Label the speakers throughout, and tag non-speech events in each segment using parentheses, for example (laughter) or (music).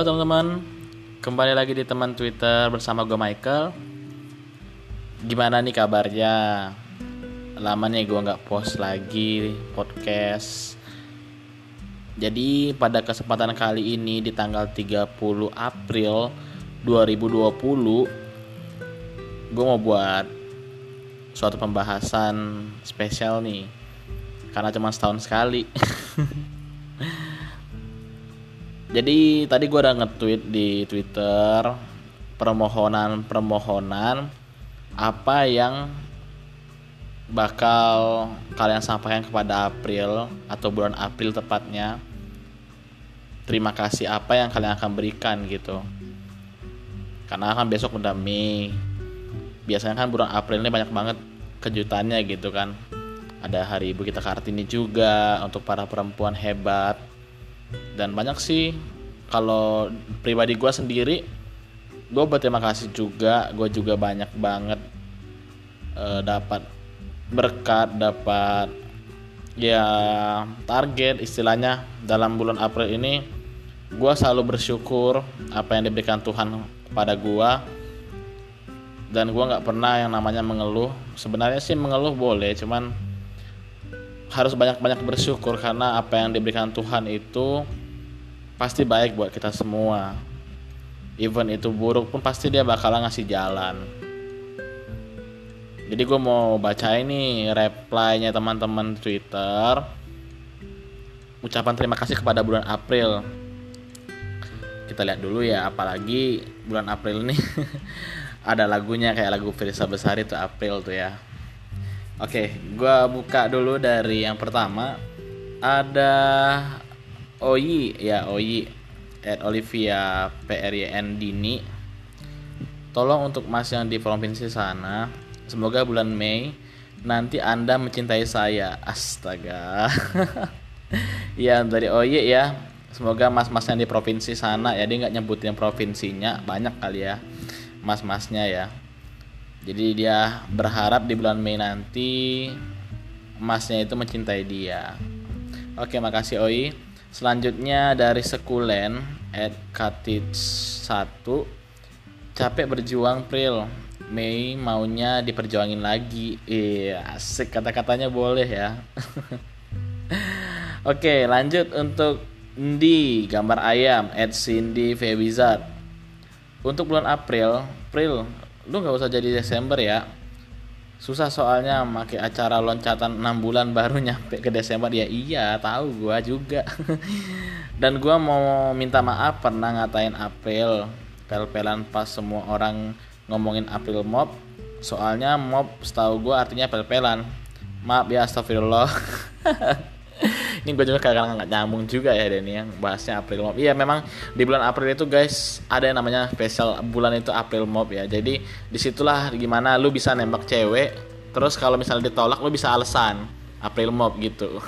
Speaker 1: Halo teman-teman, kembali lagi di teman Twitter bersama gue Michael. Gimana nih kabarnya? Lama nih gue nggak post lagi podcast. Jadi pada kesempatan kali ini di tanggal 30 April 2020 gue mau buat suatu pembahasan spesial nih karena cuma setahun sekali. (laughs) jadi tadi gue udah nge-tweet di Twitter permohonan-permohonan apa yang bakal kalian sampaikan kepada April atau bulan April tepatnya. Terima kasih apa yang kalian akan berikan gitu. Karena kan besok udah Mei. Biasanya kan bulan April ini banyak banget kejutannya gitu kan. Ada hari ibu kita Kartini juga untuk para perempuan hebat dan banyak sih kalau pribadi gue sendiri gue berterima kasih juga gue juga banyak banget uh, dapat berkat dapat ya target istilahnya. Dalam bulan April ini gue selalu bersyukur apa yang diberikan Tuhan kepada gue dan gue nggak pernah yang namanya mengeluh. Sebenarnya sih mengeluh boleh cuman harus banyak-banyak bersyukur karena apa yang diberikan Tuhan itu pasti baik buat kita semua. Even itu buruk pun pasti dia bakalan ngasih jalan. Jadi gue mau baca ini reply-nya teman-teman Twitter. Ucapan terima kasih kepada bulan April. Kita lihat dulu ya, apalagi bulan April ini (laughs) ada lagunya kayak lagu Firsa Besar itu April tuh ya. Oke, gue buka dulu dari yang pertama. Ada Oyi, ya Oyi, at Olivia PRYN Dini. Tolong untuk mas yang di provinsi sana, semoga bulan Mei nanti Anda mencintai saya. Astaga. (laughs) ya dari Oyi ya. Semoga mas-mas yang di provinsi sana ya dia nggak nyebutin provinsinya banyak kali ya mas-masnya ya jadi dia berharap di bulan Mei nanti emasnya itu mencintai dia. Oke makasih Oi. Selanjutnya dari sekulen at katit 1 capek berjuang Pril. Mei maunya diperjuangin lagi. Iya asik. Kata-katanya boleh ya. (laughs) Oke lanjut untuk Ndi gambar ayam at Cindy Febizar untuk bulan April April lu nggak usah jadi Desember ya. Susah soalnya pakai acara loncatan 6 bulan baru (laughs) nyampe ke Desember. Ya iya tahu gua juga. (laughs) Dan gua mau minta maaf pernah ngatain April. Pel-pelan pas semua orang ngomongin April Mop soalnya Mop setahu gua artinya pel-pelan. Maaf ya astagfirullah (laughs) ini gue juga kadang nggak nyambung juga ya Denny yang bahasnya April Mop. Iya memang di bulan April itu guys ada yang namanya spesial bulan itu April Mop ya. Jadi di situlah gimana lu bisa nembak cewek terus kalau misalnya ditolak lu bisa alasan April Mop gitu.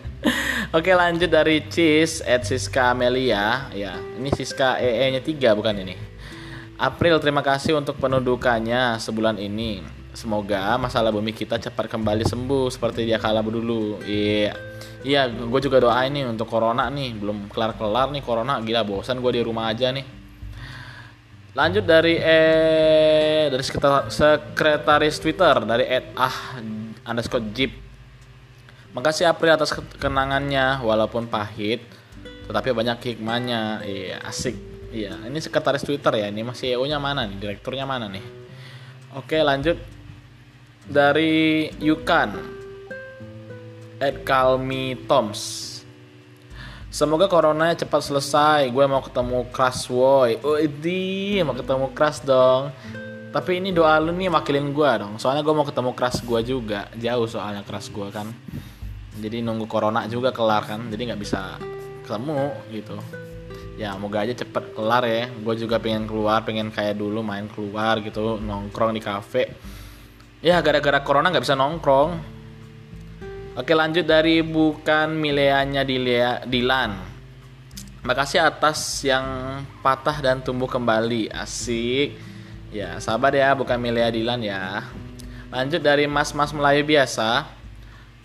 Speaker 1: (laughs) Oke lanjut dari Cheese at Siska Amelia. Ya ini Siska EE nya 3 bukan ini? April terima kasih untuk penundukannya sebulan ini Semoga masalah bumi kita cepat kembali sembuh seperti dia kala dulu. Iya. Iya, gue juga doa ini untuk corona nih, belum kelar-kelar nih corona, gila bosan gue di rumah aja nih. Lanjut dari eh dari sekretaris Twitter dari Ed ah underscore jeep. Makasih April atas kenangannya walaupun pahit, tetapi banyak hikmahnya. Iya, asik. Iya, ini sekretaris Twitter ya. Ini masih EO-nya mana nih? Direkturnya mana nih? Oke, lanjut dari Yukan at Calmi Toms Semoga corona cepat selesai. Gue mau ketemu Crash Boy. Oh, ini mau ketemu Crash dong. Tapi ini doa lu nih makilin gue dong. Soalnya gue mau ketemu Crash gue juga. Jauh soalnya Crash gue kan. Jadi nunggu corona juga kelar kan. Jadi nggak bisa ketemu gitu. Ya moga aja cepet kelar ya. Gue juga pengen keluar, pengen kayak dulu main keluar gitu, nongkrong di cafe Ya gara-gara corona nggak bisa nongkrong. Oke lanjut dari bukan mileanya Dilan. Makasih atas yang patah dan tumbuh kembali. Asik. Ya sabar ya bukan Milea Dilan ya. Lanjut dari mas-mas Melayu biasa.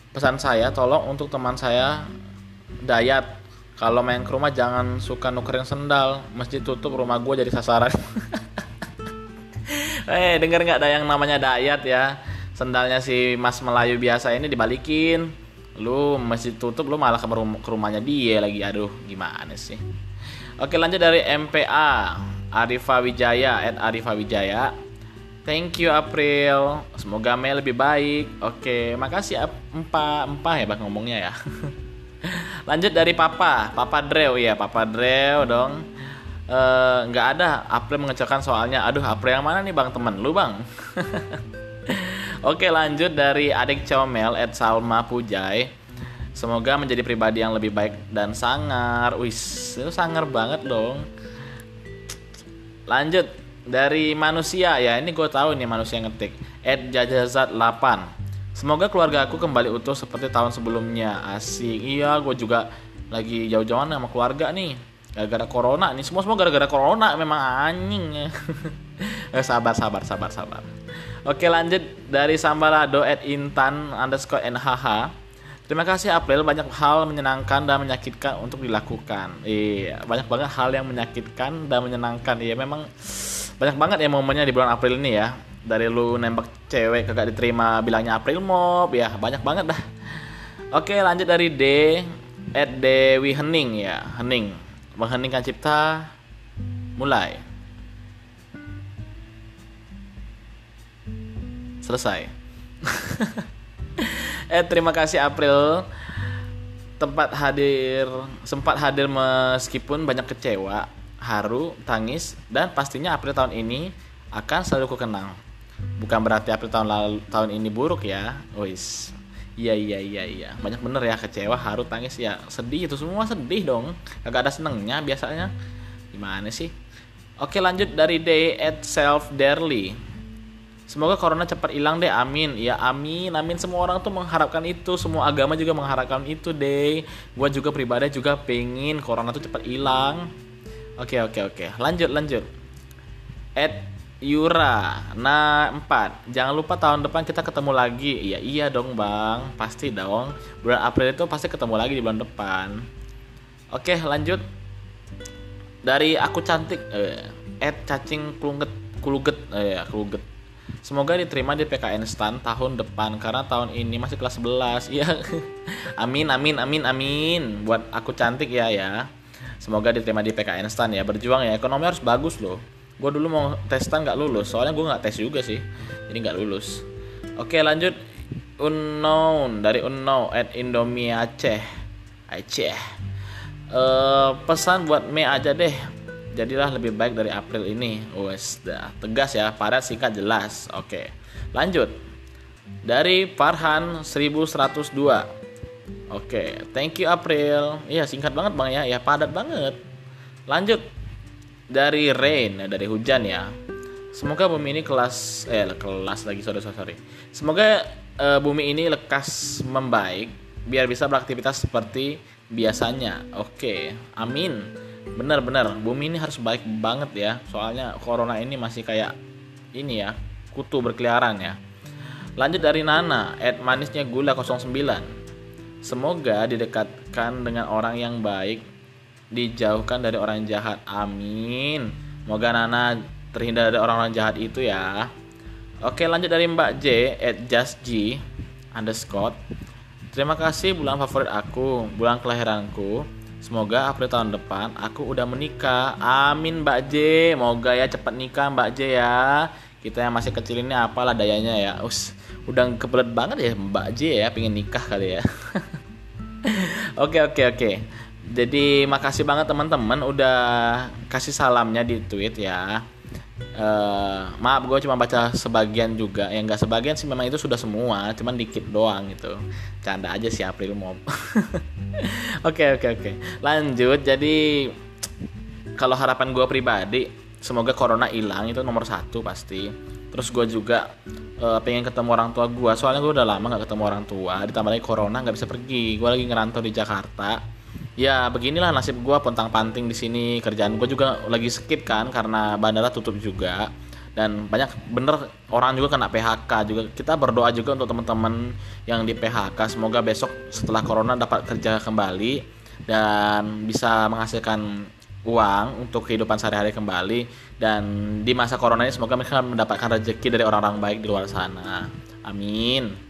Speaker 1: Pesan saya tolong untuk teman saya Dayat kalau main ke rumah jangan suka nukerin sendal masjid tutup rumah gue jadi sasaran (laughs) eh denger nggak ada yang namanya dayat ya sendalnya si Mas Melayu biasa ini dibalikin lu masjid tutup lu malah ke, rum ke rumahnya dia lagi aduh gimana sih oke lanjut dari MPA Arifa Wijaya at Arifa Wijaya Thank you April. Semoga Mei lebih baik. Oke, makasih Empa, Empa ya bang ngomongnya ya. (laughs) Lanjut dari Papa, Papa Drew ya, Papa Drew dong. Eh, nggak uh, ada April mengecilkan soalnya. Aduh, April yang mana nih bang temen lu bang? (laughs) Oke lanjut dari adik comel at Salma Pujai. Semoga menjadi pribadi yang lebih baik dan sangar. Wis, itu sangar banget dong. Lanjut dari manusia ya ini gue tahu nih manusia ngetik Ed Jajazat 8 semoga keluarga aku kembali utuh seperti tahun sebelumnya asik iya gue juga lagi jauh-jauhan sama keluarga nih gara-gara corona nih semua semua gara-gara corona memang anjing (laughs) eh, sabar sabar sabar sabar. Oke lanjut dari sambalado at intan underscore nhh Terima kasih April, banyak hal menyenangkan dan menyakitkan untuk dilakukan. Iya, banyak banget hal yang menyakitkan dan menyenangkan. Iya, memang banyak banget ya momennya di bulan April ini ya. Dari lu nembak cewek kagak diterima bilangnya April Mob. Ya banyak banget dah. Oke lanjut dari D at Dewi Hening ya Hening mengheningkan cipta mulai selesai (laughs) eh terima kasih April tempat hadir sempat hadir meskipun banyak kecewa haru, tangis, dan pastinya April tahun ini akan selalu kukenang. Bukan berarti April tahun lalu tahun ini buruk ya, wis. Iya iya iya iya, banyak bener ya kecewa, haru, tangis ya, sedih itu semua sedih dong. Gak ada senengnya biasanya. Gimana sih? Oke lanjut dari day at self darely. Semoga corona cepat hilang deh, amin. Ya amin, amin. Semua orang tuh mengharapkan itu, semua agama juga mengharapkan itu deh. Gue juga pribadi juga pengen corona tuh cepat hilang Oke oke oke. Lanjut lanjut. Ed Yura. Nah, 4. Jangan lupa tahun depan kita ketemu lagi. Iya, iya dong, Bang. Pasti dong. Bulan April itu pasti ketemu lagi di bulan depan. Oke, lanjut. Dari aku cantik eh, Ed cacing kuluget kuluget eh ya, kuluget. Semoga diterima di PKN STAN tahun depan karena tahun ini masih kelas 11. (laughs) Iya. amin amin amin amin buat aku cantik ya ya. Semoga diterima di PKN STAN ya. Berjuang ya. Ekonomi harus bagus loh. Gue dulu mau tes STAN nggak lulus. Soalnya gue nggak tes juga sih. Jadi nggak lulus. Oke lanjut. Unknown dari Unknown at Indomie Aceh. Aceh. Uh, pesan buat Mei aja deh. Jadilah lebih baik dari April ini. Wes dah tegas ya, padat singkat jelas. Oke. Lanjut. Dari Farhan 1102 Oke, thank you April. Iya singkat banget bang ya, ya padat banget. Lanjut dari rain, ya, dari hujan ya. Semoga bumi ini kelas, eh kelas lagi sorry sorry. Semoga uh, bumi ini lekas membaik, biar bisa beraktivitas seperti biasanya. Oke, amin. Benar-benar, bumi ini harus baik banget ya. Soalnya corona ini masih kayak ini ya, kutu berkeliaran ya. Lanjut dari Nana, at manisnya gula 09 Semoga didekatkan dengan orang yang baik, dijauhkan dari orang jahat. Amin. Moga Nana terhindar dari orang-orang jahat itu ya. Oke lanjut dari Mbak J at just G underscore. Terima kasih bulan favorit aku, bulan kelahiranku. Semoga April tahun depan aku udah menikah. Amin Mbak J. Moga ya cepat nikah Mbak J ya. Kita yang masih kecil ini apalah dayanya ya. Us udah kebelet banget ya Mbak J ya pengen nikah kali ya (laughs) oke oke oke jadi makasih banget teman-teman udah kasih salamnya di tweet ya. Uh, maaf gue cuma baca sebagian juga. Yang nggak sebagian sih memang itu sudah semua cuman dikit doang gitu. Canda aja sih April mau (laughs) oke oke oke. Lanjut jadi kalau harapan gue pribadi semoga corona hilang itu nomor satu pasti. Terus gue juga uh, pengen ketemu orang tua gue soalnya gue udah lama nggak ketemu orang tua ditambah lagi corona nggak bisa pergi. Gue lagi ngerantau di Jakarta ya beginilah nasib gue pontang panting di sini. Kerjaan gue juga lagi skip kan karena bandara tutup juga. Dan banyak bener orang juga kena PHK juga. Kita berdoa juga untuk teman-teman yang di PHK semoga besok setelah corona dapat kerja kembali dan bisa menghasilkan uang untuk kehidupan sehari-hari kembali. Dan di masa corona ini semoga mereka mendapatkan rezeki dari orang-orang baik di luar sana. Amin.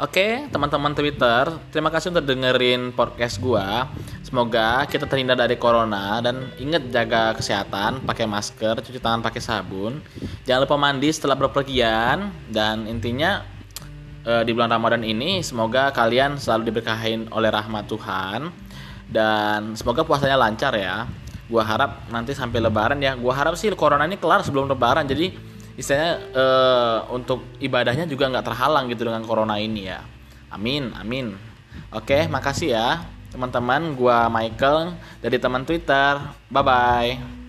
Speaker 1: Oke, teman-teman Twitter, terima kasih untuk dengerin podcast gua. Semoga kita terhindar dari corona dan ingat jaga kesehatan, pakai masker, cuci tangan pakai sabun. Jangan lupa mandi setelah berpergian. Dan intinya eh, di bulan Ramadan ini semoga kalian selalu diberkahin oleh rahmat Tuhan. Dan semoga puasanya lancar ya. Gua harap nanti sampai lebaran ya. Gua harap sih corona ini kelar sebelum lebaran. Jadi istilahnya uh, untuk ibadahnya juga nggak terhalang gitu dengan corona ini ya. Amin amin. Oke makasih ya teman-teman. Gua Michael dari teman Twitter. Bye bye